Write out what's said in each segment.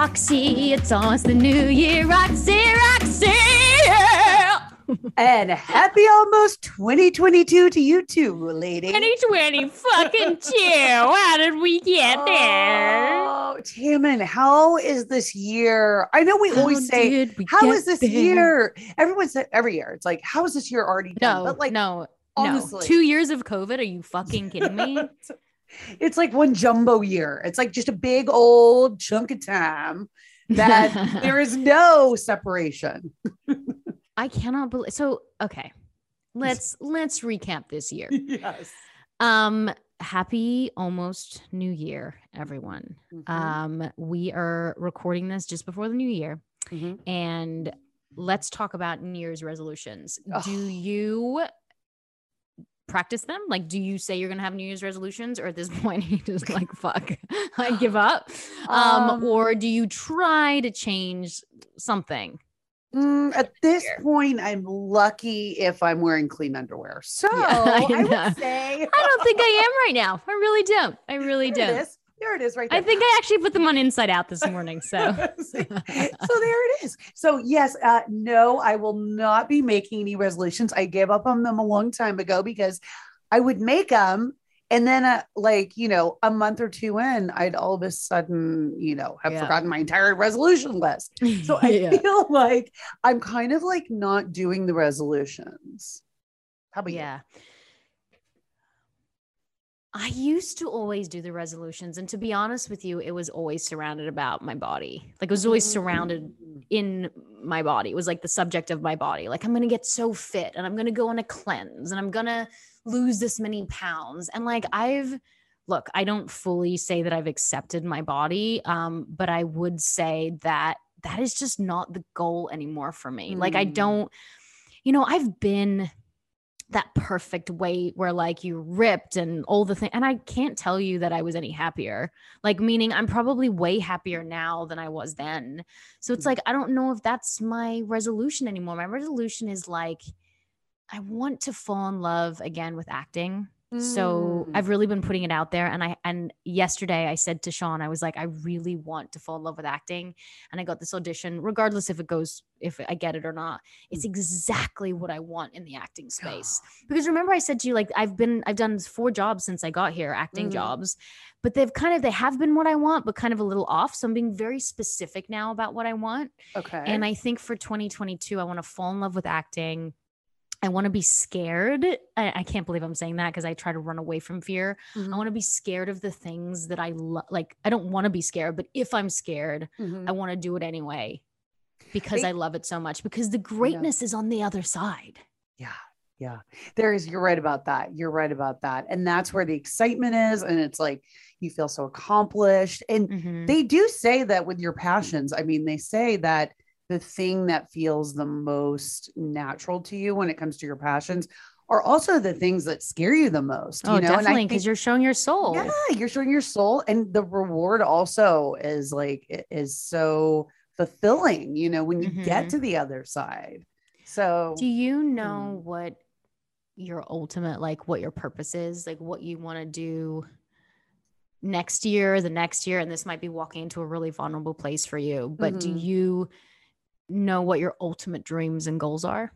Roxy. It's almost the new year, Roxy, Roxy. and happy almost 2022 to you too, lady. 2020 fucking two. How did we get oh, there? Oh, Tammin, how is this year? I know we How always say, we how is this there?" year? Everyone said every year. It's like, how is this year already done? No, but like, no, honestly. no. Two years of COVID. Are you fucking kidding me? it's like one jumbo year. It's like just a big old chunk of time that there is no separation. I cannot believe. So okay, let's let's recap this year. yes. Um, happy almost New Year, everyone. Mhm, Um, we are recording this just before the new year, mhm. and let's talk about New Year's resolutions. Do you practice them? Like, do you say you're gonna have New Year's resolutions, or at this point you just like fuck, I give up? Um, Um, or do you try to change something? Mm, at this year. point, I'm lucky if I'm wearing clean underwear. So I I, would say I don't think I am right now. I really don't. I really don't. There it is right there. I think I actually put them on inside out this morning. So so there it is. So yes, uh, no, I will not be making any resolutions. I gave up on them a long time ago because I would make them, and then uh, like you know, a month or two in, I'd all of a sudden you know have Yeah. forgotten my entire resolution list. So I Yeah. feel like I'm kind of like not doing the resolutions. How about you? I used to always do the resolutions. And to be honest with you, it was always surrounded about my body. Like it was always surrounded Mm. in my body. It was like the subject of my body. Like I'm going to get so fit and I'm going to go on a cleanse and I'm going to lose this many pounds. And like I've look, I don't fully say that I've accepted my body, um, but I would say that that is just not the goal anymore for me. Like I Mm. don't you know, I've been that perfect weight where like you ripped and all the thing and I can't tell you that I was any happier. Like meaning I'm probably way happier now than I was then. So it's Mm. like I don't know if that's my resolution anymore. My resolution is like I want to fall in love again with acting. So Mm. I've really been putting it out there. And I and yesterday I said to Sean, I was like, I really want to fall in love with acting. And I got this audition, regardless if it goes, if I get it or not. It's exactly what I want in the acting space. Because remember, I said to you, like, I've been, I've done four jobs since I got here, acting Mhm. jobs, but they've kind of, they have been what I want, but kind of a little off. So I'm being very specific now about what I want. okay. And I think for 2022, I want to fall in love with acting. I want to be scared. I, I can't believe I'm saying that because I try to run away from fear. Mhm, I want to be scared of the things that I love. Like, I don't want to be scared, but if I'm scared, mhm. I want to do it anyway because Hey- I love it so much. Because the greatness is on the other side. Yeah. Yeah. There is, you're right about that. You're right about that. And that's where the excitement is. And it's like you feel so accomplished. And Mhm. they do say that with your passions. I mean, they say that the thing that feels the most natural to you when it comes to your passions are also the things that scare you the most. Oh, you know? Definitely, because you're showing your soul. yeah, you're showing your soul. And the reward also is like, it is so fulfilling, you know, when you get Mhm. to the other side. So, Do you know Mm. what your ultimate, like, what your purpose is? Like, what you want to do next year, the next year? And this might be walking into a really vulnerable place for you, but do Mhm. you know what your ultimate dreams and goals are?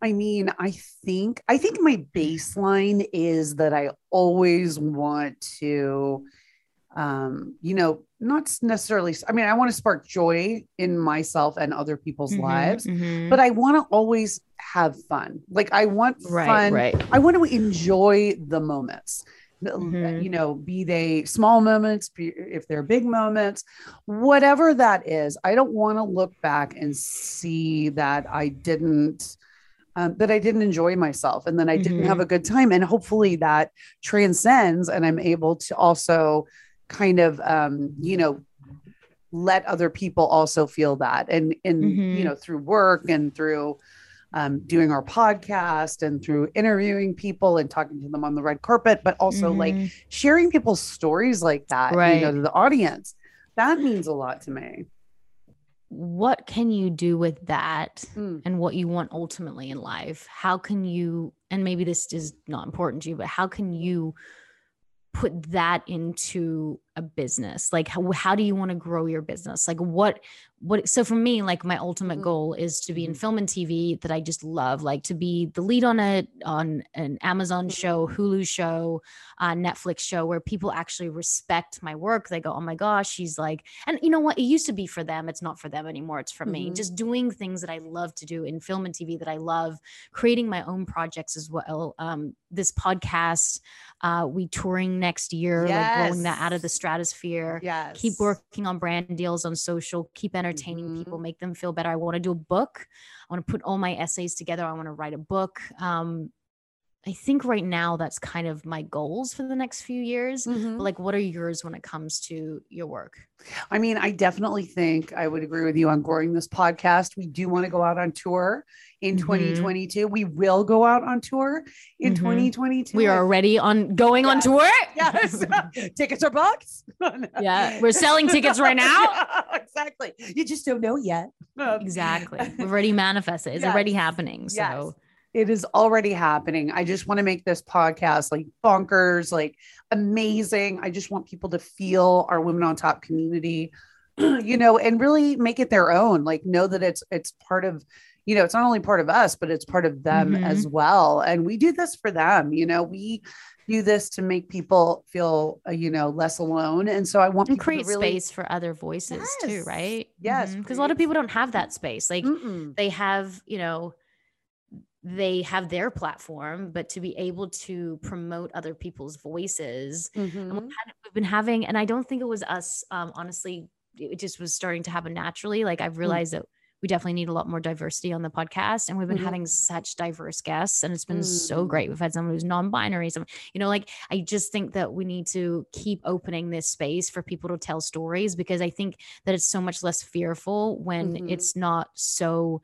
I mean, I think I think my baseline is that I always want to um, you know, not necessarily I mean, I want to spark joy in myself and other people's Mhm, lives, mhm. but I want to always have fun. Like I want right, fun. right. I want to enjoy the moments. The- Mhm. You know, be they small moments, be, if they're big moments, whatever that is, I don't want to look back and see that I didn't um, that I didn't enjoy myself and then I didn't Mhm. have a good time. And hopefully that transcends and I'm able to also kind of, um, you know, let other people also feel that. And, and, Mhm. you know, through work and through um, doing our podcast and through interviewing people and talking to them on the red carpet, but also like Mhm. sharing people's stories like that, you know, to the audience. That means a lot to me. what can you do with that Mm. and what you want ultimately in life? How can you, and maybe this is not important to you, but how can you put that into a business like how, how do you want to grow your business like what what so for me like my ultimate Mhm. goal is to be in Mhm. film and tv that i just love like to be the lead on a on an amazon Mhm. show hulu show uh, netflix show where people actually respect my work they go oh my gosh she's like and you know what it used to be for them it's not for them anymore it's for me Mhm. just doing things that i love to do in film and tv that i love creating my own projects as well um, this podcast uh, we touring next year like rolling that out of the Yes. Stratosphere Yes. keep working on brand deals on social keep entertaining people Mhm. make them feel better i want to do a book i want to put all my essays together i want to write a book um, i think right now that's kind of my goals for the next few years Mhm. like what are yours when it comes to your work I mean, I definitely think I would agree with you on growing this podcast. We do want to go out on tour in Mhm. 2022. We will go out on tour in Mhm. 2022. we are already on going on tour Yes. Tickets are booked. yeah we're selling tickets right now Yeah, exactly. You just don't know yet. Exactly we've already manifested it's already happening so Yes. It is already happening. I just want to make this podcast like bonkers, like amazing. I just want people to feel our women on top community, you know, and really make it their own. Like know that it's it's part of, you know, it's not only part of us, but it's part of them Mhm. as well. And we do this for them, you know, we do this to make people feel, uh, you know, less alone. And so I want and create really, space for other voices too right Yes, because a lot of people don't have that space like Mm-mm. they have you know they have their platform but to be able to promote other people's voices and Mhm. we've, had- we've been having and i don't think it was us um honestly it just was starting to happen naturally like Mm. i've realized that we definitely need a lot more diversity on the podcast and we've been Mhm. having such diverse guests and it's been so Mm. great we've had someone who's non-binary some you know like i just think that we need to keep opening this space for people to tell stories because i think that it's so much less fearful when Mhm. it's not so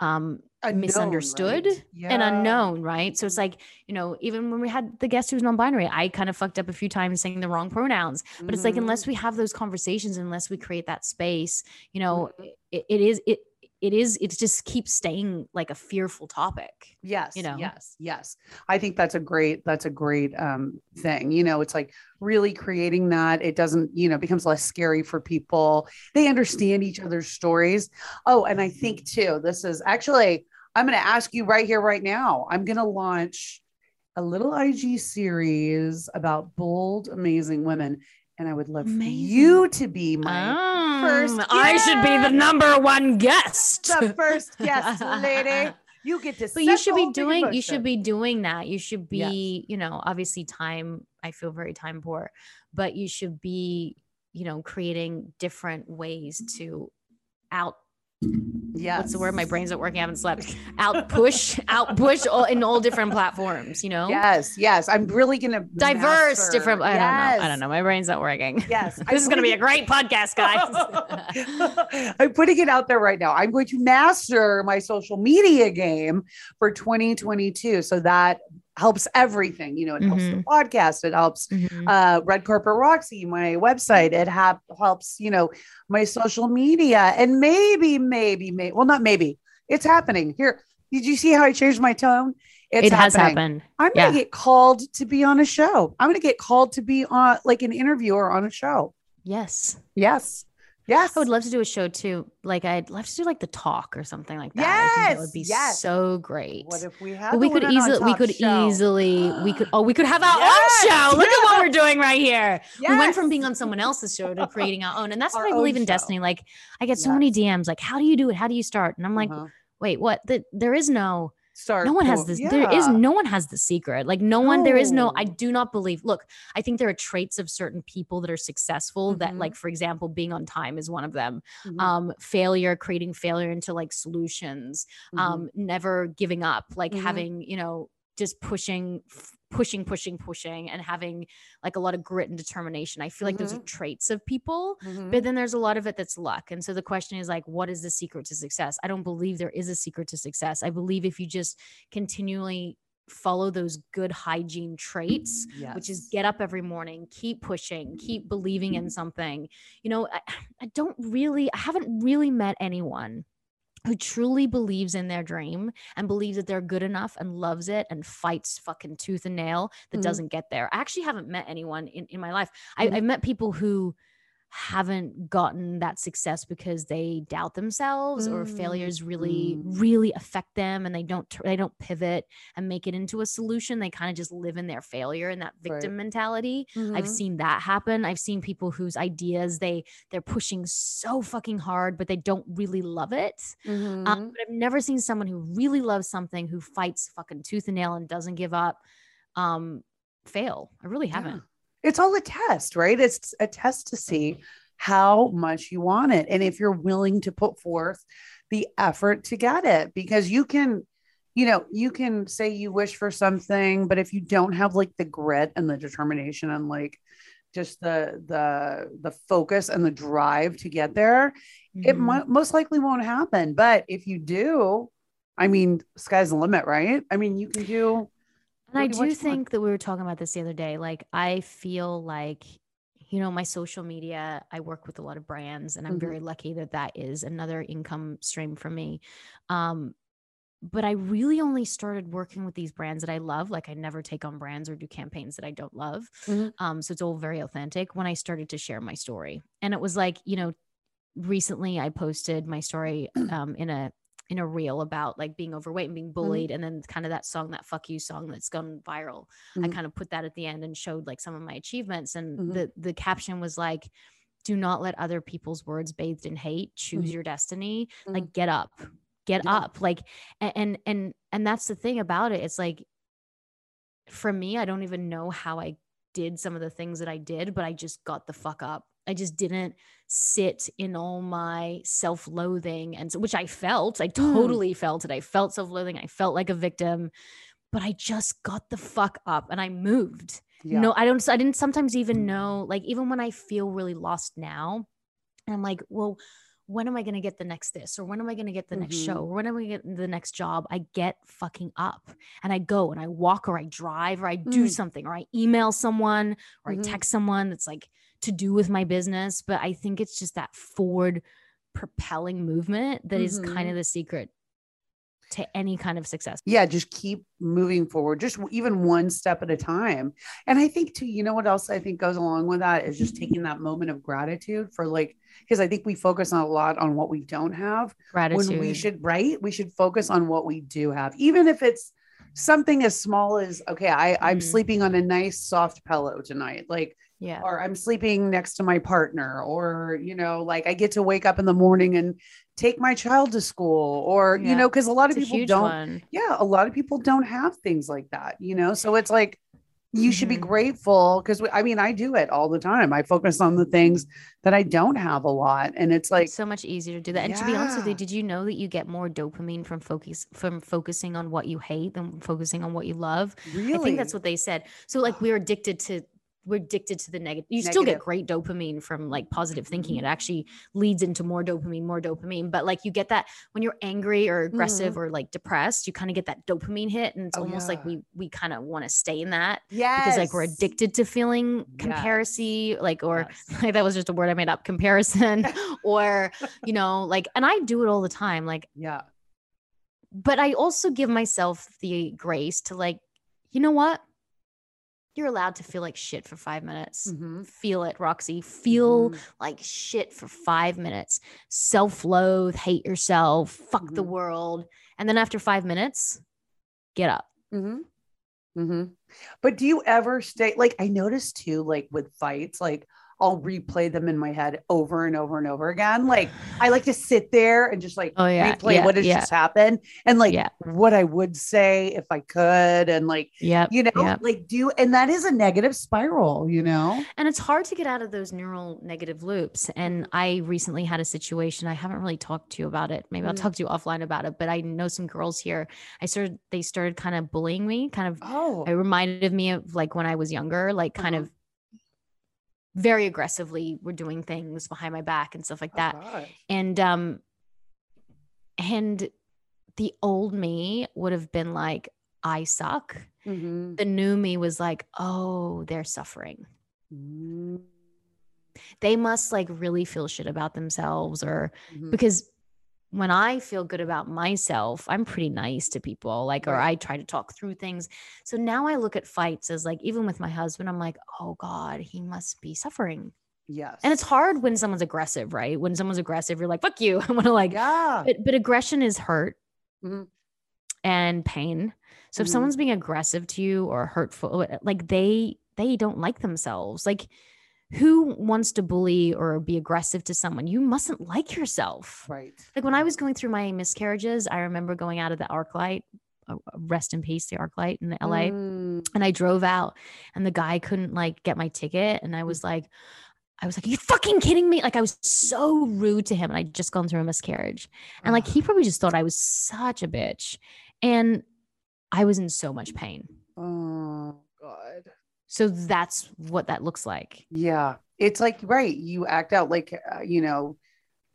um Unknown, misunderstood right? and unknown, right? So it's Mhm. like, you know, even when we had the guest who's non-binary, I kind of fucked up a few times saying the wrong pronouns. But it's like Mhm. unless we have those conversations, unless we create that space, you know, Mhm. it, it is it it is it just keeps staying like a fearful topic. Yes, you know? yes, yes. I think that's a great that's a great um thing. You know, it's like really creating that it doesn't, you know, becomes less scary for people. They understand each other's stories. Oh, and I think too, this is actually I'm going to ask you right here right now. I'm going to launch a little IG series about bold amazing women and I would love for you to be my first Um, I should be the number one guest. the first guest lady. You get to but you should be whole thing in doing you should be doing that you should Yes. be you know obviously time i feel very time poor but you should be you know creating different ways to out Yes. what's the word my brain's not working i haven't slept out push out push all, in all different platforms you know Yes, yes. I'm really gonna diverse master- different i don't know i don't know my brain's not working Yes, this is going to be a great podcast guys I'm putting it out there right now. I'm going to master my social media game for 2022. So that helps everything. You know, it helps the Mhm. podcast, it helps Mhm. uh, Red Carpet Roxy, my website. It hap- helps, you know, my social media. And maybe, maybe, maybe, well, not maybe, it's happening. Here, did you see how I changed my tone? It's it has happening. happened I'm going to get called to be on a show. I'm going to get called to be on like an interviewer on a show. yes Yes. Yes. I would love to do a show too. Like I'd love to do like the talk or something like that. I think that would be yes. so great. What if we have But we could easily we could show? easily we could oh we could have our Yes, own show. Look at what we're doing right here. We went from being on someone else's show to creating our own. And that's what I believe in show. destiny. Like I get so many DMs like how do you do it? How do you start? And I'm like, Uh-huh. wait, what? The, there is no Start no one has this there is no one has the secret like no one there is no i do not believe look i think there are traits of certain people that are successful that Mhm. like for example being on time is one of them Mhm, um failure creating failure into like solutions mhm. um never giving up like Mhm. having you know just pushing pushing pushing pushing and having like a lot of grit and determination. I feel like those are mm-hmm. traits of people Mhm. but then there's a lot of it that's luck. And so the question is like what is the secret to success? I don't believe there is a secret to success. I believe if you just continually follow those good hygiene traits mm-hmm. which is get up every morning keep pushing keep believing in mm-hmm. something. You know I, I don't really i haven't really met anyone who truly believes in their dream and believes that they're good enough and loves it and fights fucking tooth and nail that Mhm. doesn't get there. I actually haven't met anyone in, in my life. Mhm. I, I've met people who haven't gotten that success because they doubt themselves or Mm, failures really mm. really affect them and they don't they don't pivot and make it into a solution they kind of just live in their failure and that Right. victim mentality I've Mhm. seen that happen. I've seen people whose ideas they they're pushing so fucking hard, but they don't really love it. Mhm. Um, but I've never seen someone who really loves something who fights fucking tooth and nail and doesn't give up um fail. I really haven't. Yeah. It's all a test, right? It's a test to see how much you want it and if you're willing to put forth the effort to get it because you can you know you can say you wish for something but if you don't have like the grit and the determination and like just the the the focus and the drive to get there it Mhm. mo- most likely won't happen but if you do i mean sky's the limit right i mean you can do And I really do think that we were talking about this the other day. Like, I feel like, you know, my social media, I work with a lot of brands, and I'm Mhm. very lucky that that is another income stream for me. Um, but I really only started working with these brands that I love. Like, I never take on brands or do campaigns that I don't love. Mhm. Um, so it's all very authentic when I started to share my story. And it was like, you know, recently I posted my story um, in a in a reel about like being overweight and being bullied and then kind of that song that fuck you song that's gone viral i Mhm. kind of put that at the end and showed like some of my achievements and Mhm. the the caption was like do not let other people's words bathed in hate choose Mhm. your destiny Mhm. like get up get Yeah. up like and and and that's the thing about it it's like for me i don't even know how i did some of the things that i did but i just got the fuck up i just didn't sit in all my self-loathing and so, which i felt i totally felt it i felt self-loathing i felt like a victim but i just got the fuck up and i moved yeah. no i don't i didn't sometimes even know like even when i feel really lost now and i'm like well when am i going to get the next this or when am i going to get the next Mhm. show or when am i going to get the next job i get fucking up and i go and i walk or i drive or i do Mm. something or i email someone or Mhm. i text someone that's like to do with my business but i think it's just that forward propelling movement that is kind Mhm. of the secret to any kind of success yeah just keep moving forward just even one step at a time and i think too you know what else i think goes along with that is just taking that moment of gratitude for like because i think we focus on a lot on what we don't have gratitude when we should right we should focus on what we do have even if it's something as small as okay i i'm Mhm. sleeping on a nice soft pillow tonight like yeah or i'm sleeping next to my partner or you know like i get to wake up in the morning and take my child to school or Yeah. you know because a lot of it's a people don't one yeah a lot of people don't have things like that you know so it's like you should be Mhm. grateful because i mean i do it all the time i focus on the things that i don't have a lot and it's like it's so much easier to do that. And to be honest with you, did you know that you get more dopamine from focus from focusing on what you hate than focusing on what you love? really I think that's what they said. So like we're addicted to we're addicted to the negative. You still get great dopamine from like positive thinking. It actually leads into more dopamine, more dopamine. But like you get that when you're angry or aggressive or like depressed, you kind of get that dopamine hit, and it's Mm-hmm. Oh, almost like we we kind of want to stay in that yeah because like we're addicted to feeling comparison, like or like that was just a word I made up, comparison, or you know, like, and I do it all the time, like, yeah but I also give myself the grace to like, you know what? You're allowed to feel like shit for five minutes. Mhm. Feel it, Roxy. Feel Mhm. like shit for five minutes. Self loathe, hate yourself, fuck the Mhm. world. And then after five minutes, get up. Mm-hmm. Mm-hmm. But do you ever stay like I noticed too, like with fights, like I'll replay them in my head over and over and over again. Like I like to sit there and just like Oh, yeah, replay yeah, what has yeah. just happened and like what I would say if I could and like yeah, you know Yep. like do and that is a negative spiral, you know. And it's hard to get out of those neural negative loops. And. I recently had a situation. I haven't really talked to you about it. Maybe I'll Mhm. talk to you offline about it. But I know some girls here. I started. They started kind of bullying me. Kind of. Oh, It reminded me of like when I was younger. Like kind Uh-huh. of very aggressively were doing things behind my back and stuff like that. And um, and the old me would have been like, I suck. Mm-hmm. The new me was like, oh, they're suffering. Mm-hmm. they must like really feel shit about themselves or Mhm. because when I feel good about myself, I'm pretty nice to people, like, or I try to talk through things. So now I look at fights as like, even with my husband, I'm like, oh God, he must be suffering. Yes. And it's hard when someone's aggressive, right? When someone's aggressive, you're like, fuck you. I want to like, Yeah. but, but aggression is hurt Mhm. and pain. So if Mhm. someone's being aggressive to you or hurtful, like they, they don't like themselves. Like, who wants to bully or be aggressive to someone? You mustn't like yourself. Right. Like when I was going through my miscarriages, I remember going out of the ArcLight, uh, rest in peace, the ArcLight in LA. Mm, And I drove out and the guy couldn't like get my ticket. And I was like, I was like, Are you fucking kidding me? Like I was so rude to him. And I'd just gone through a miscarriage. And like he probably just thought I was such a bitch. And I was in so much pain. Oh God. So that's what that looks like. Yeah. It's like right. You act out like uh, you know,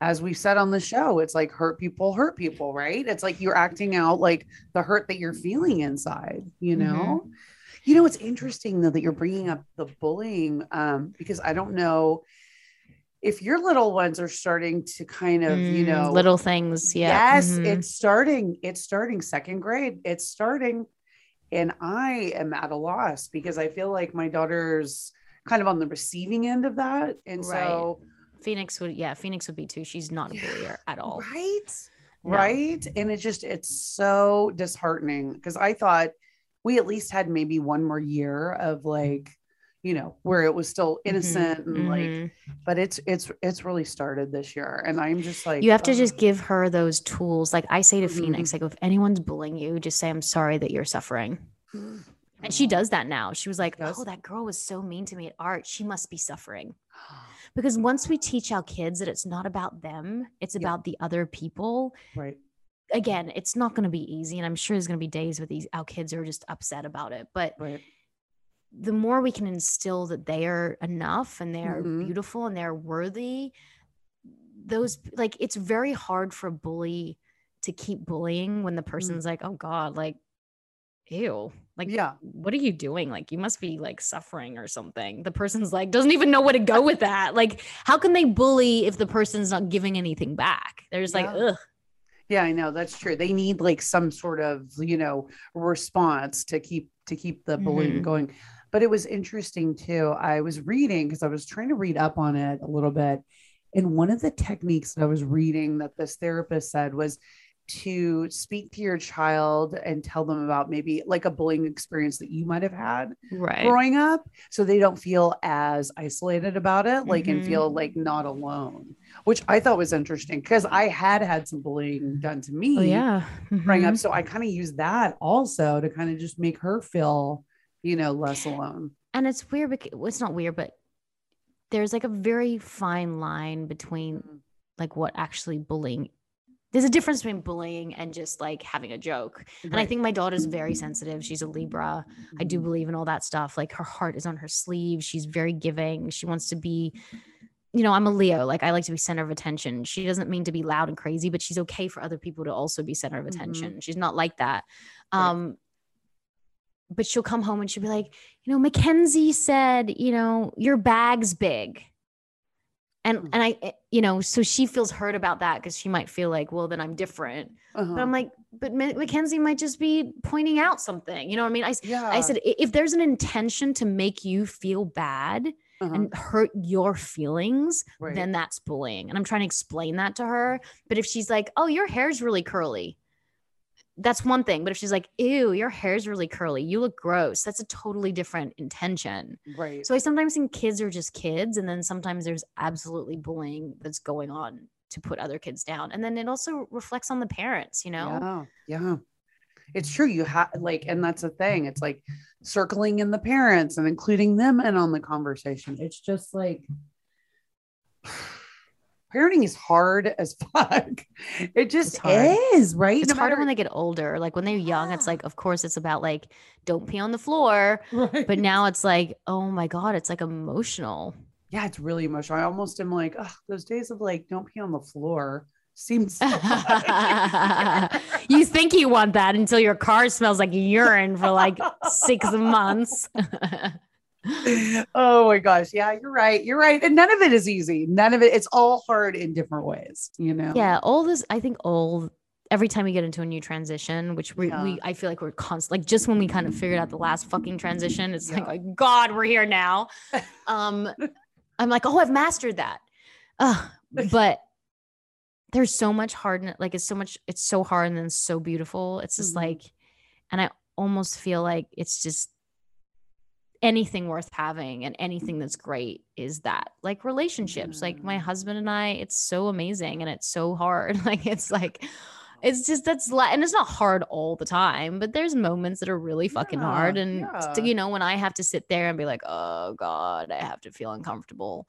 as we said on the show, it's like hurt people hurt people, right? It's like you're acting out like the hurt that you're feeling inside. You Mm-hmm. know. You know, it's interesting though that you're bringing up the bullying um, because I don't know if your little ones are starting to kind of, you Mm, know, little things. Yeah. Yes, Mhm. it's starting. It's starting second grade. It's starting. And I am at a loss because I feel like my daughter's kind of on the receiving end of that. And so, Phoenix would, yeah, Phoenix would be too. She's not a bullier at all. right? No. Right. And it just, it's so disheartening because I thought we at least had maybe one more year of like, you know, where it was still Mhm, innocent and like, mhm. but it's, it's, it's really started this year. And I'm just like, you have to just give her those tools. Like I say to Mhm. Phoenix, like if anyone's bullying you, just say, I'm sorry that you're suffering. And she does that now. She was like, Does? Oh, that girl was so mean to me at art. She must be suffering. Because once we teach our kids that it's not about them, it's Yeah. about the other people. Right. Again, it's not going to be easy. And I'm sure there's going to be days where these our kids are just upset about it. But Right. The more we can instill that they are enough and they're Mhm. beautiful and they're worthy, those like it's very hard for a bully to keep bullying when the person's like, oh God, like, ew. Like, Yeah. what are you doing? Like, you must be like suffering or something. The person's like, doesn't even know where to go with that. Like, how can they bully if the person's not giving anything back? They're just like, Yeah. ugh. Yeah, I know that's true. They need like some sort of, you know, response to keep to keep the balloon Mhm. going. But it was interesting too. I was reading because I was trying to read up on it a little bit. And one of the techniques that I was reading that this therapist said was to speak to your child and tell them about maybe like a bullying experience that you might have had Right. growing up so they don't feel as isolated about it like and Mhm. feel like not alone which i thought was interesting because i had had some bullying done to me Oh, yeah. growing Mhm. up so i kind of used that also to kind of just make her feel you know less alone. And it's weird because it's not weird but there's like a very fine line between like what actually bullying there's a difference between bullying and just like having a joke. And i think my daughter's very sensitive. She's a libra. I do Mhm. believe in all that stuff. Like her heart is on her sleeve. She's very giving. She wants to be you know i'm a leo. Like i like to be center of attention. She doesn't mean to be loud and crazy but she's okay for other people to also be center of Mhm. attention. She's not like that. Right. um but she'll come home and she'll be like, you know, Mackenzie said, you know, your bag's big. And Hmm. and I, eh, you know, so she feels hurt about that because she might feel like, well, then I'm different. Uh-huh. But I'm like, but Ma- Mackenzie might just be pointing out something. You know what I mean? I, yeah I said, if there's an intention to make you feel bad uh-huh. and hurt your feelings, Right. then that's bullying. And I'm trying to explain that to her. But if she's like, oh, your hair's really curly, that's one thing. But if she's like, ew, your hair's really curly, you look gross, that's a totally different intention. right So I sometimes think kids are just kids. And then sometimes there's absolutely bullying that's going on to put other kids down. And then it also reflects on the parents, you know? Yeah, yeah. It's true. You have like, and that's the thing. It's like circling in the parents and including them in on the conversation. It's just like parenting is hard as fuck. It just is, right? It's No harder matter- when they get older. Like when they're young, it's like, of course, it's about like, don't pee on the floor. right. But now it's like, oh my God, it's like emotional. yeah, it's really emotional. I almost am like, oh, those days of like, don't pee on the floor seems so you think you want that until your car smells like urine for like six months. Oh my gosh. Yeah, you're right. You're right. And none of it is easy. None of it, it's all hard in different ways, you know? Yeah. All this, I think all every time we get into a new transition, which we, Yeah. we I feel like we're constant like just when we kind of figured out the last fucking transition, it's Yeah. like, like, God, we're here now. Um I'm like, oh, I've mastered that. Uh, but there's so much hard like it's so much it's so hard and then so beautiful. It's just Mhm. like and I almost feel like it's just anything worth having and anything that's great is that like relationships. Like my husband and i it's so amazing and it's so hard. Like it's like it's just that's la- and it's not hard all the time but there's moments that are really fucking hard and yeah. you know when i have to sit there and be like oh god i have to feel uncomfortable.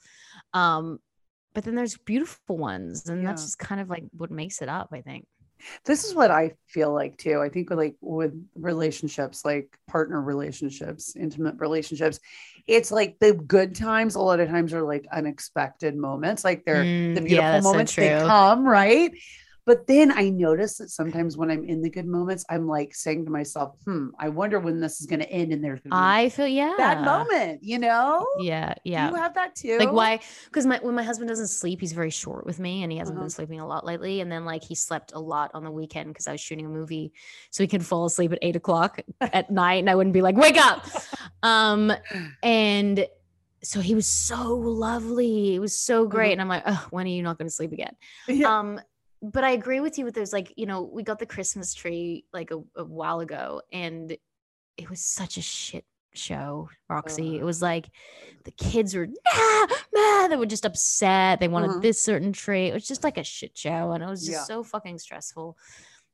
Um but then there's beautiful ones and that's just kind of like what makes it up i think this is what I feel like too. I think with like with relationships, like partner relationships, intimate relationships, it's like the good times a lot of times are like unexpected moments. Like they're Mm, the yeah, beautiful so moments they come, right? But then I notice that sometimes when I'm in the good moments, I'm like saying to myself, hmm, I wonder when this is gonna end and there's i feel yeah that moment, you know? yeah yeah You have that too. like why because my when my husband doesn't sleep he's very short with me and he hasn't Uh-huh. been sleeping a lot lately and then like he slept a lot on the weekend because i was shooting a movie so he could fall asleep at eight o'clock at night and i wouldn't be like wake up um and so he was so lovely it was so great Uh-huh. and i'm like oh, when are you not going to sleep again Yeah. um but i agree with you with those like you know we got the christmas tree like a, a while ago and it was such a shit show roxy it was like the kids were nah, they were just upset they wanted Uh-huh. this certain tree it was just like a shit show and it was just Yeah. so fucking stressful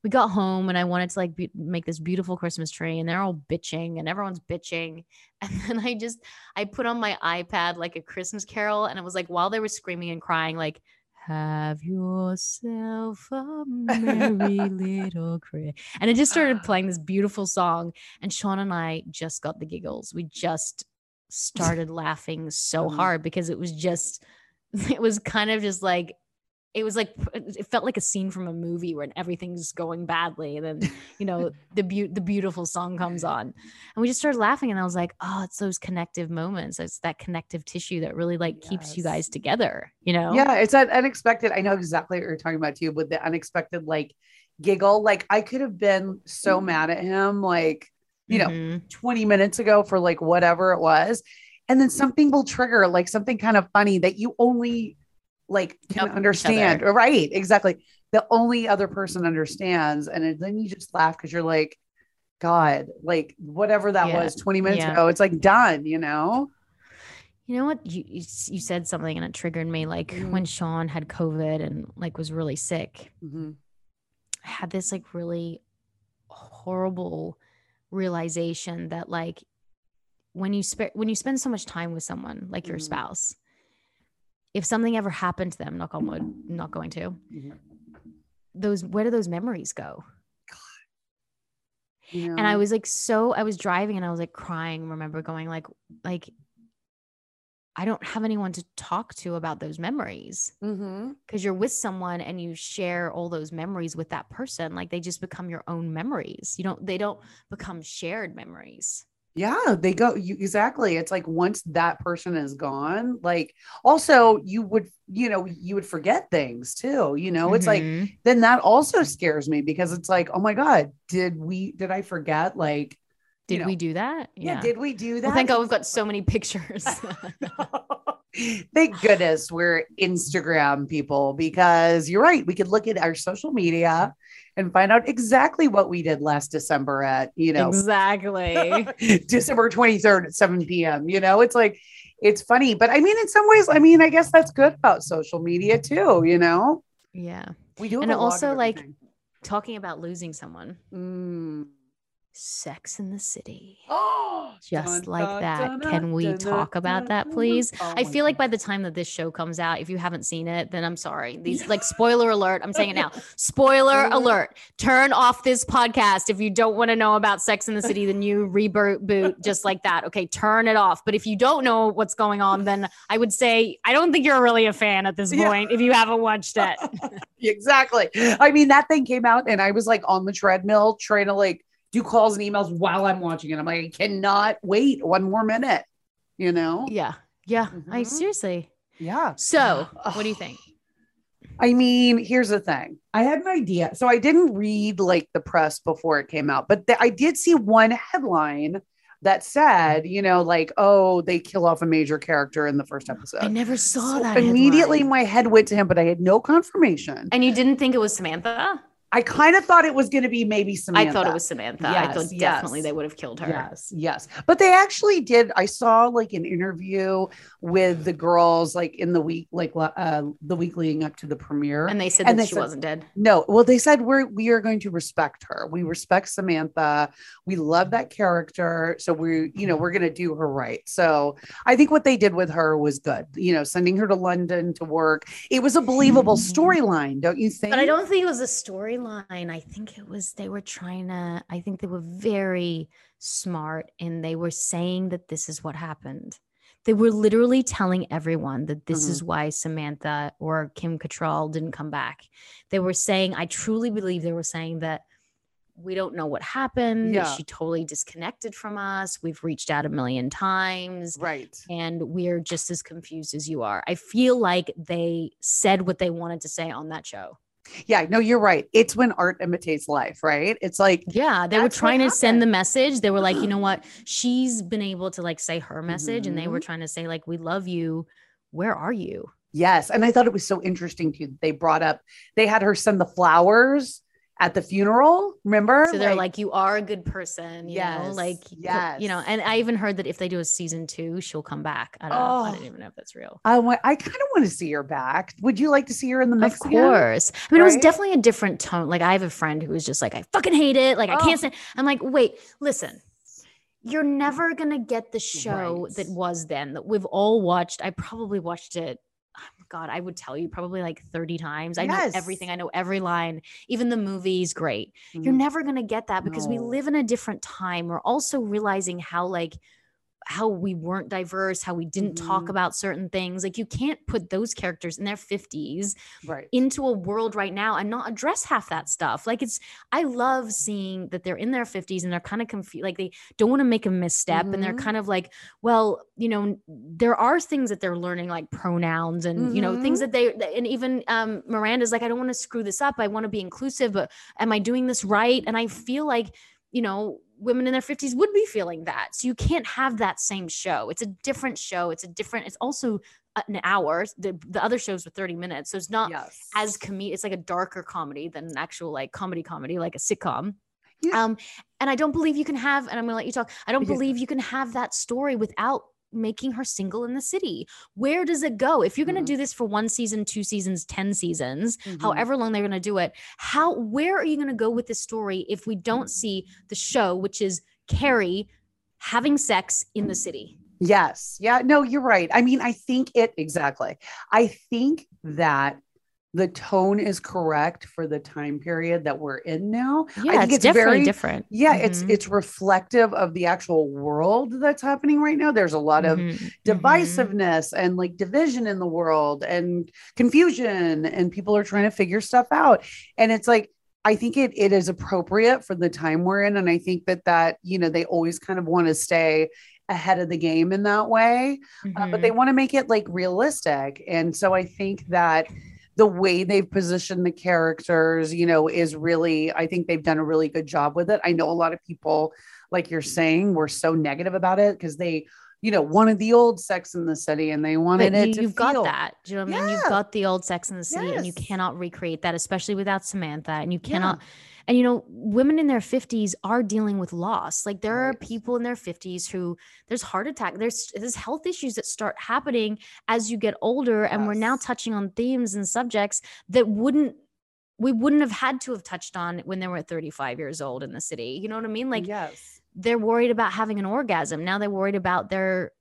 we got home and i wanted to like be- make this beautiful christmas tree and they're all bitching and everyone's bitching and then i just i put on my ipad like a christmas carol and it was like while they were screaming and crying like have yourself a merry little Christmas. And it just started ah. playing this beautiful song. And Sean and I just got the giggles. We just started laughing so hard because it was just, it was kind of just like, it was like it felt like a scene from a movie where everything's going badly, and then you know the beau- the beautiful song comes on, and we just started laughing. And I was like, "Oh, it's those connective moments. It's that connective tissue that really like keeps you guys together." You know? Yeah, it's that unexpected. I know exactly what you're talking about too, with the unexpected like giggle. Like I could have been so mad at him, like, you know, Mhm. 20 minutes ago for like whatever it was. And then something will trigger like something kind of funny that you only like can Know understand. Right. Exactly. The only other person understands. And then you just laugh because you're like, God, like whatever that Yeah. was 20 minutes Yeah. ago, it's like done, you know? You know what? You, you you said something and it triggered me. Like Mhm. when Sean had COVID and like was really sick, Mhm. I had this like really horrible realization that like when you spend when you spend so much time with someone like your Mhm. spouse, if something ever happened to them, knock on wood, not going to. Mhm. Those where do those memories go? You know? And I was like so I was driving and I was like crying. Remember going like like I don't have anyone to talk to about those memories. Because you're with someone and you share all those memories with that person like they just become your own memories you don't they don't become shared memories Yeah, they go you exactly. It's like once that person is gone, like also you would, you know, you would forget things too. You know, it's like Mhm. then that also scares me because it's like, oh my God, did we did I forget? Like, did you know, we do that yeah, did we do that? well thank god we've got so many pictures Thank goodness we're Instagram people because you're right. We could look at our social media and find out exactly what we did last December at, you know, exactly December 23rd at 7 p.m. You know, it's like, it's funny. But I mean, in some ways, I mean, I guess that's good about social media too, you know? yeah We do. And also, like, talking about losing someone Mm. Sex in the city. Oh, just dun, like dun, that. dun, can we talk about that please? Oh i feel like by the time that this show comes out if you haven't seen it then i'm sorry. These like spoiler alert i'm saying it now. Spoiler alert turn off this podcast if you don't want to know about sex in the city the new reboot just like that okay? Turn it off. But if you don't know what's going on then i would say i don't think you're really a fan at this Yeah. point if you haven't watched it. Exactly. I mean, that thing came out and I was like on the treadmill trying to like do calls and emails while I'm watching it. I'm like, I cannot wait one more minute. you know? Yeah. Yeah. I Mhm. seriously. Yeah. So, what do you think? I mean, here's the thing. I had an idea. So I didn't read like the press before it came out, but th- I did see one headline that said, you know, like, oh, they kill off a major character in the first episode. I never saw So that. immediately headline. my head went to him, but I had no confirmation. and you didn't think it was Samantha? I kind of thought it was going to be maybe Samantha. I thought it was Samantha. I Yes, thought definitely they would have killed her. Yes, yes. But they actually did. I saw like an interview with the girls like in the week, like uh, the week leading up to the premiere. And they said And that they she said- wasn't dead. no, well, they said we're we are going to respect her. We respect Samantha. We love that character. So we, you know, we're gonna do her right. So I think what they did with her was good. You know, sending her to London to work. It was a believable storyline, don't you think? But I don't think it was a storyline. I think it was they were trying to, I think they were very smart and they were saying that this is what happened. They were literally telling everyone that this Mhm. is why Samantha or Kim Cattrall didn't come back. They were saying, I truly believe they were saying that we don't know what happened. Yeah. She totally disconnected from us. We've reached out a million times Right. and we're just as confused as you are. I feel like they said what they wanted to say on that show. Yeah, no, you're right. It's when art imitates life, right? It's like Yeah, they were trying to send the message. They were like, you know what? She's been able to like say her message, and they were Mhm. trying to say, like, we love you. Where are you? Yes. And I thought it was so interesting too. They brought up, they had her send the flowers at the funeral. Remember? So they're like, you are a good person. You know, Yes, like, you know, and I even heard that if they do a season two, she'll come back. I don't know. I Oh. don't even know if that's real. I want, I kind of want to see her back. Would you like to see her in the mix? Of again? course. I mean, it was definitely a different tone. Like, I have a friend who was just like, I fucking hate it. Like, I Oh. can't stand. I'm like, wait, listen. You're never gonna get the show Right. that was then that we've all watched. I probably watched it. God, I would tell you probably like 30 times. I know everything. I know every line. Even the movie's great. You're Mhm. never gonna get that because we live in a different time. We're also realizing how like how we weren't diverse, how we didn't talk Mhm. about certain things. Like you can't put those characters in their 50s right. into a world right now and not address half that stuff. Like it's I love seeing that they're in their 50s and they're kind of confused like they don't want to make a misstep and they're Mhm. kind of like, well, you know, there are things that they're learning like pronouns and you know, things Mhm. that they and even um Miranda's like I don't want to screw this up. I want to be inclusive, but am I doing this right? And I feel like, you know, women in their 50s would be feeling that. So you can't have that same show. It's a different show. It's a different it's also an hour. The the other shows were 30 minutes. So it's not yes. as comedy it's like a darker comedy than an actual like comedy comedy like a sitcom Yeah. um and i don't believe you can have and i'm gonna let you talk i don't believe you can have that story without making her single in the city where does it go if you're gonna Mhm. do this for one season two seasons ten seasons Mhm. however long they're gonna do it how where are you gonna go with this story if we don't see the show which is carrie having sex in the city Yes. Yeah. No, you're right. I mean, I think it exactly. I think that the tone is correct for the time period that we're in now. yeah I think it's, it's very- different Yeah, it's Mhm. it's reflective of the actual world that's happening right now. There's a lot of Mhm. Mhm. divisiveness and like division in the world and confusion and people are trying to figure stuff out and it's like i think it it is appropriate for the time we're in and i think that that you know they always kind of want to stay ahead of the game in that way uh, but they want to make it like realistic and so i think that the way they've positioned the characters you know is really i think they've done a really good job with it. I know a lot of people like you're saying were so negative about it because they you know wanted the old sex in the city and they wanted But it you, to you've feel- got that. Do you know what I mean? You've got the old Sex in the City, and you cannot recreate that, especially without Samantha. And you Yeah. cannot. And you know, women in their fifties are dealing with loss. Like there are people in their fifties who there's heart attack. There's there's health issues that start happening as you get older, and we're now touching on themes and subjects that wouldn't we wouldn't have had to have touched on when they were 35 years old in the city. You know what I mean? Like yes they're worried about having an orgasm. Now they're worried about their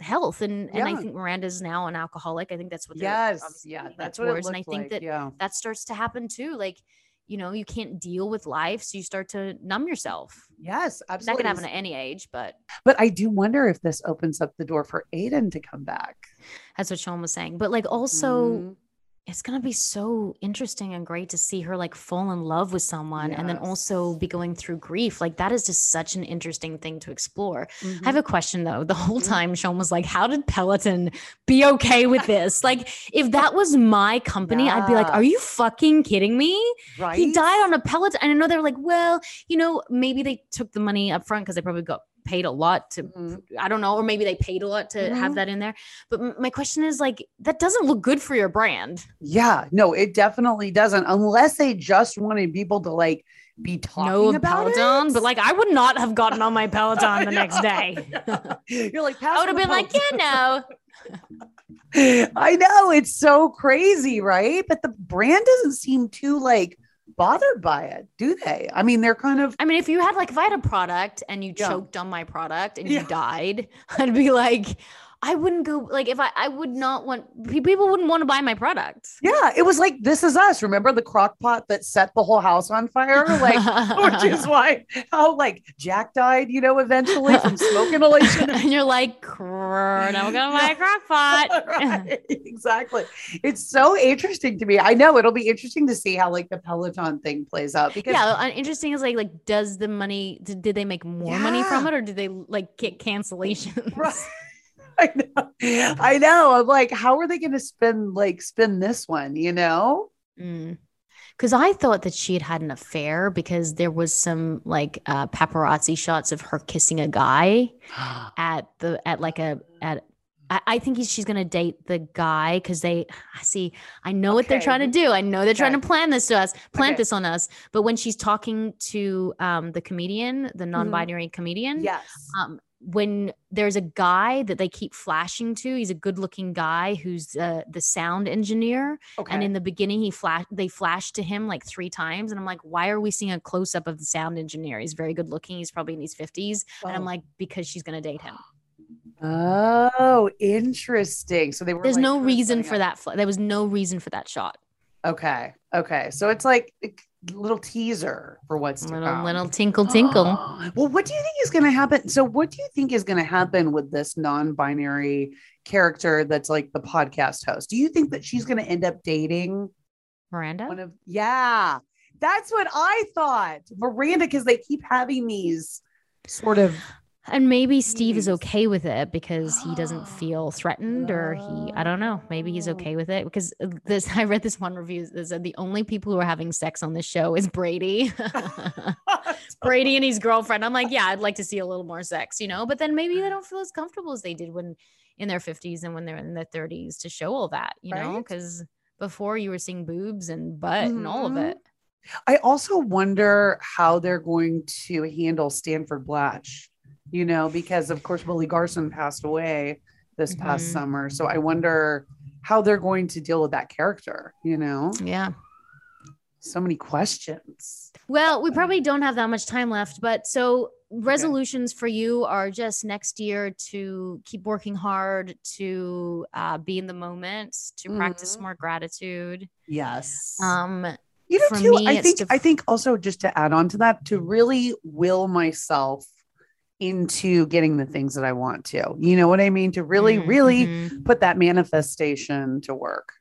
health. And and I Yeah. think Miranda's now an alcoholic. I think that's what yes obviously yeah that's what it towards. looks and I think like. that yeah that starts to happen too. Like, you know, you can't deal with life. So you start to numb yourself. yes absolutely. That can happen at any age, but but i do wonder if this opens up the door for Aidan to come back that's what Sean was saying. But like also Mhm. It's gonna be so interesting and great to see her like fall in love with someone and then also be going through grief. Like that is just such an interesting thing to explore. Mhm. I have a question though. The whole Mhm. time Sean was like, How did Peloton be okay with this? like, if that was my company, I'd be like, Are you fucking kidding me? right? He died on a Peloton. And I know they're like, Well, you know, maybe they took the money up front because they probably got paid a lot to Mhm. I don't know, or maybe they paid a lot to have Mhm. that in there. But m- my question is like, that doesn't look good for your brand. Yeah, no, it definitely doesn't, unless they just wanted people to like be talking no about Peloton, it. but like I would not have gotten on my Peloton the next day. You're like, I would have been like, yeah, no. I know it's so crazy, right? But the brand doesn't seem too like bothered by it, do they? I mean, they're kind of I mean, if you had like if I had a product and you Yeah. choked on my product and Yeah. you died, I'd be like, I wouldn't go like if I I would not want people wouldn't want to buy my product. yeah. It was like this is us. Remember the crock pot that set the whole house on fire? Like, which is why how like Jack died, you know, eventually from smoke inhalation. and you're like, "Crrr, now we're gonna buy a crock pot. right, exactly. It's so interesting to me. I know it'll be interesting to see how like the Peloton thing plays out because yeah, uh, interesting is like like does the money did, did they make more money from it or did they like get cancellations? Right. I know. I know. I'm like, how are they going to spin like spin this one? You know? Because I thought that she had had an affair because there was some like uh, paparazzi shots of her kissing a guy at the at like a at. I, I think he's, she's gonna date the guy because they see. I know what they're trying to do. I know they're trying to plan this to us, plant Okay. this on us. But when she's talking to um, the comedian, the non-binary comedian, yes. um, when there's a guy that they keep flashing to, he's a good-looking guy who's uh, the sound engineer, Okay. and in the beginning he flash they flashed to him like three times, and I'm like, why are we seeing a close-up of the sound engineer? He's very good-looking. He's probably in his 50s, and I'm Oh. like, because she's gonna date him. oh, interesting. So they were. There's like, no reason for up- that. Fl- there was no reason for that shot. Okay. Okay. So it's like little teaser for what's to Little come. little tinkle tinkle. well, what do you think is going to happen? So, what do you think is going to happen with this non-binary character that's like the podcast host? Do you think that she's going to end up dating Miranda. one of? Yeah, that's what I thought, Miranda, because they keep having these sort of. And maybe Steve is okay with it because he doesn't feel threatened, or he, I don't know, maybe he's okay with it because this. I read this one review that said the only people who are having sex on this show is Brady, Brady and his girlfriend. I'm like, yeah, I'd like to see a little more sex, you know. But then maybe they don't feel as comfortable as they did when in their 50s and when they're in their 30s to show all that, you know, because before you were seeing boobs and butt and all of Mhm. it. I also wonder how they're going to handle Stanford Blatch, you know, because of course Willie Garson passed away this past Mhm. summer. So I wonder how they're going to deal with that character, you know? Yeah. So many questions. Well, we probably don't have that much time left, but so resolutions for you are just next year to keep working hard, to uh, be in the moment, to practice Mhm. more gratitude. Yes. Um, you know, too, me, I think to- I think also just to add on to that, to really will myself into getting the things that I want to. You know what I mean? To really, mhm, really mhm. put that manifestation to work.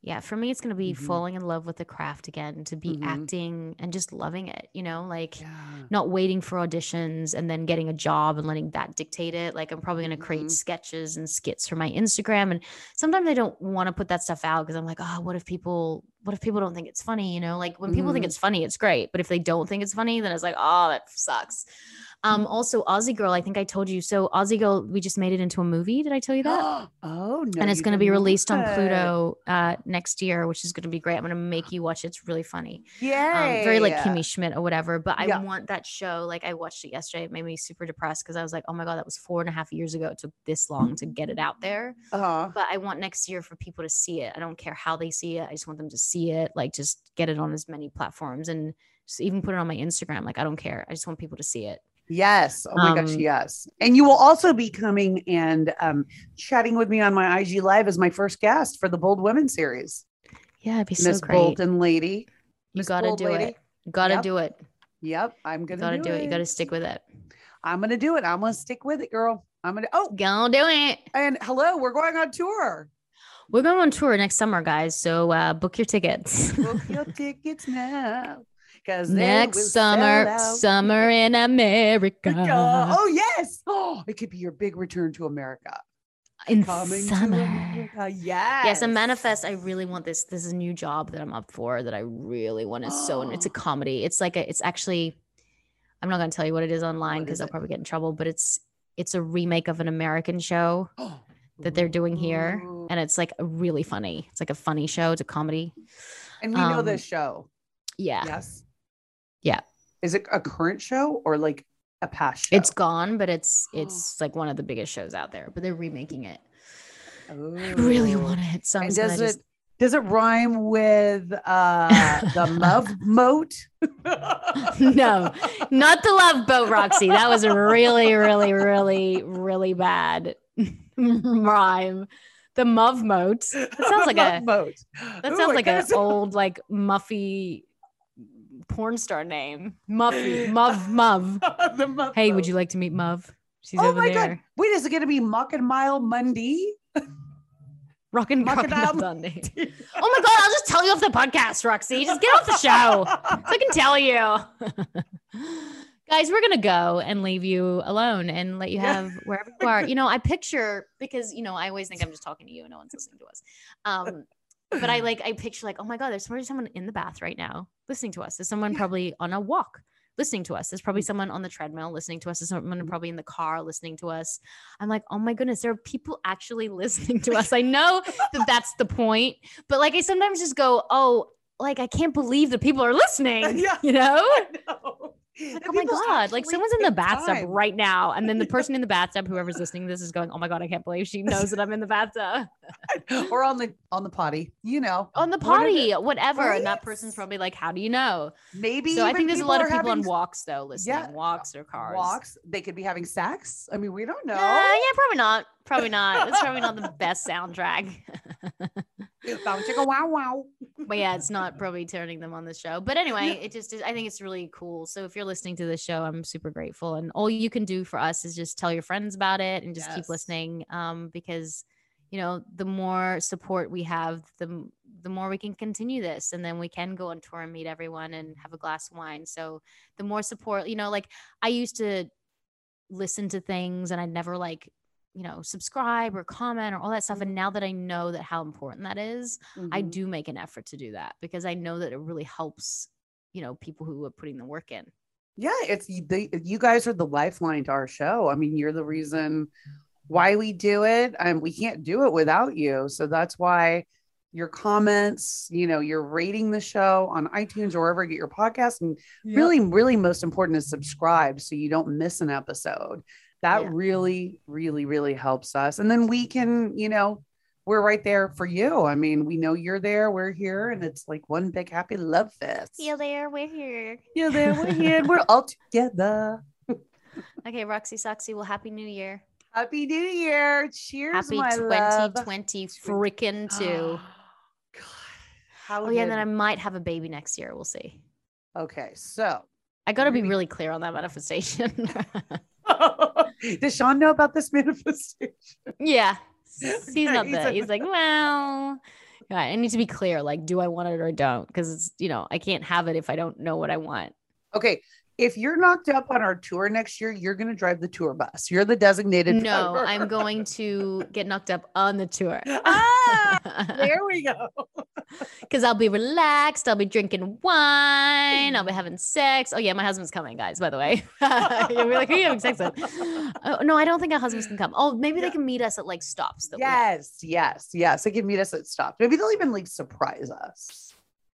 yeah, for me, it's going to be Mhm. falling in love with the craft again, to be Mhm. acting and just loving it, you know, like Yeah. not waiting for auditions and then getting a job and letting that dictate it. Like I'm probably going to create Mhm. sketches and skits for my Instagram. And sometimes I don't want to put that stuff out because I'm like, oh, what if people, what if people don't think it's funny? You know, like when people think Mhm. it's funny, it's great. But if they don't think it's funny, then it's like, oh, that sucks. Um, also Aussie Girl, I think I told you. So Aussie Girl, we just made it into a movie. Did I tell you that? oh no. and it's going to be released on. Pluto uh, next year, which is going to be great. I'm going to make you watch it. It's really funny Yeah. um, very like Kimmy Schmidt or whatever. But I Yeah. want that show. Like I watched it yesterday. It made me super depressed because I was like, oh my God, that was four and a half years ago. It took this long to get it out there. Uh-huh. But I want next year for people to see it. I don't care how they see it. I just want them to see it. Like just get it on as many platforms and just even put it on my Instagram. Like I don't care. I just want people to see it. Yes. Oh my gosh, Um, yes. And you will also be coming and um, chatting with me on my IG live as my first guest for the Bold Women series. Yeah, it'd be so Miss great. Bolton lady. you Miss gotta Bold do lady. it. Gotta Yep. do it. Yep, I'm gonna gotta do, do it. You gotta stick with it. I'm gonna do it. I'm gonna stick with it, girl. I'm gonna. Oh, Go do it. and hello, we're going on tour. We're going on tour next summer, guys. So uh, book your tickets. Book your tickets now. Because next summer, summer in America. Oh yes. Oh, it could be your big return to America. In Coming summer. Yes. Yes, and manifest. I really want this. This is a new job that I'm up for that I really want to so. And it's a comedy. It's like a. It's actually. I'm not going to tell you what it is online because I'll it? probably get in trouble. But it's it's a remake of an American show that they're doing here, Ooh. and it's like really funny. It's like a funny show. It's a comedy. And we know um, this show. Yeah, Yes. Yeah. Is it a current show or like a past show? it's gone, but it's it's like one of the biggest shows out there. But they're remaking it. I really want it. So does just it does it rhyme with uh the love moat? no, not the love boat, Roxy. That was really, really, really, really bad rhyme. The Muv Moat. That sounds like a moat. that sounds it like an old like Muffy porn star name. Muffy. Muv Muv. the Muv Hey, would you like to meet Muv? She's Oh over my there. god. Wait, is it gonna be Muck and Mile Mundy? Rockin' Crocodile Crocodile Dundee. Oh my god, I'll just tell you off the podcast, Roxy. Just get off the show. so I can tell you. Guys, we're gonna go and leave you alone and let you Yeah. have wherever you are. You know, I picture because you know I always think I'm just talking to you and no one's listening to us. Um, but I like I picture like, oh my god, there's probably someone in the bath right now listening to us. There's someone probably on a walk listening to us. There's probably Mm. someone on the treadmill listening to us. There's someone Mhm. probably in the car listening to us. I'm like, oh my goodness, there are people actually listening to us. I know that that's the point, but like I sometimes just go, oh, like I can't believe that people are listening. Yeah. You know? Know. Like, oh my god, like someone's in the bathtub time. right now, and then the person in the bathtub, whoever's listening to this, is going, "Oh my god, I can't believe she knows that I'm in the bathtub or on the on the potty, you know. on the What potty, whatever." And that person's probably like, "How do you know?" Maybe so I think there's a lot of people on walks though, listening, Yeah, walks or cars. walks. They could be having sex. I mean, we don't know. Uh, yeah, probably not. Probably not. It's probably not the best soundtrack. Bow, chicka, wow, wow. but yeah, it's not probably turning them on the show. But anyway, it just is, I think it's really cool. So if you're listening to this show, I'm super grateful. And all you can do for us is just tell your friends about it and just keep listening. Um, because you know, the more support we have, the the more we can continue this, and then we can go on tour and meet everyone and have a glass of wine. So the more support, you know, like I used to listen to things and I'd never like you know subscribe or comment or all that stuff and now that i know that how important that is I Mhm. do make an effort to do that because I know that it really helps, you know, people who are putting the work in. Yeah, it's the, you guys are the lifeline to our show. I mean, you're the reason why we do it, and we can't do it without you. So that's why your comments, you know, you're rating the show on iTunes or wherever you get your podcast, and really, really most important is subscribe so you don't miss an episode. That Yeah. really, really, really helps us. And then we can, you know, we're right there for you. I mean, we know you're there, we're here, and it's like one big happy love fest. Yeah, there, we're here. You're there, we're here, we're all together. Okay, Roxy Soxy, well, happy new year. Happy New Year. Cheers, Happy my love. 2020 freaking two. God, how Oh, yeah, and then I might have a baby next year. We'll see. Okay, so I got to be Really? really clear on that manifestation. does Sean know about this manifestation? yeah. He's Okay, not he's that. He's like, well, I need to be clear. Like, do I want it or don't? Because it's, you know, I can't have it if I don't know what I want. Okay, if you're knocked up on our tour next year, you're going to drive the tour bus. You're the designated. No, driver. I'm going to get knocked up on the tour. ah, there we go. Because I'll be relaxed. I'll be drinking wine. I'll be having sex. Oh, yeah, my husband's coming, guys, by the way. You'll be like, who are you having sex with? Oh, no, I don't think our husbands can come. Oh, maybe Yeah. they can meet us at like stops. Yes, yes, yes. They can meet us at stops. Maybe they'll even like surprise us.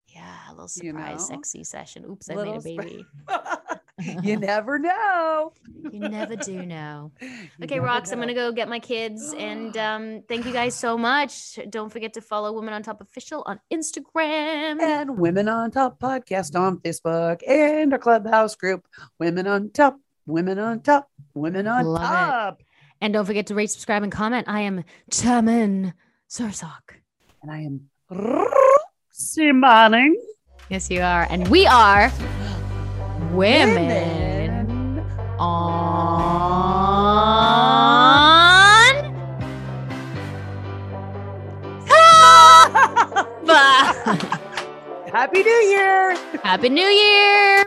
Yeah, a little You surprise know? sexy session. Oops, I made Little a sp- baby. you never know. You never do know. Okay, Rox, I'm gonna go get my kids, and um, thank you guys so much. Don't forget to follow Women on Top Official on Instagram. and Women on Top podcast on Facebook and our clubhouse group, Women on Top, Women on Top, Women on Love it. Top. And don't forget to rate, subscribe, and comment. I am Chaman Sursock. And I am Simaning. Yes, you are. And we are women, on. Happy New Year! Happy New Year!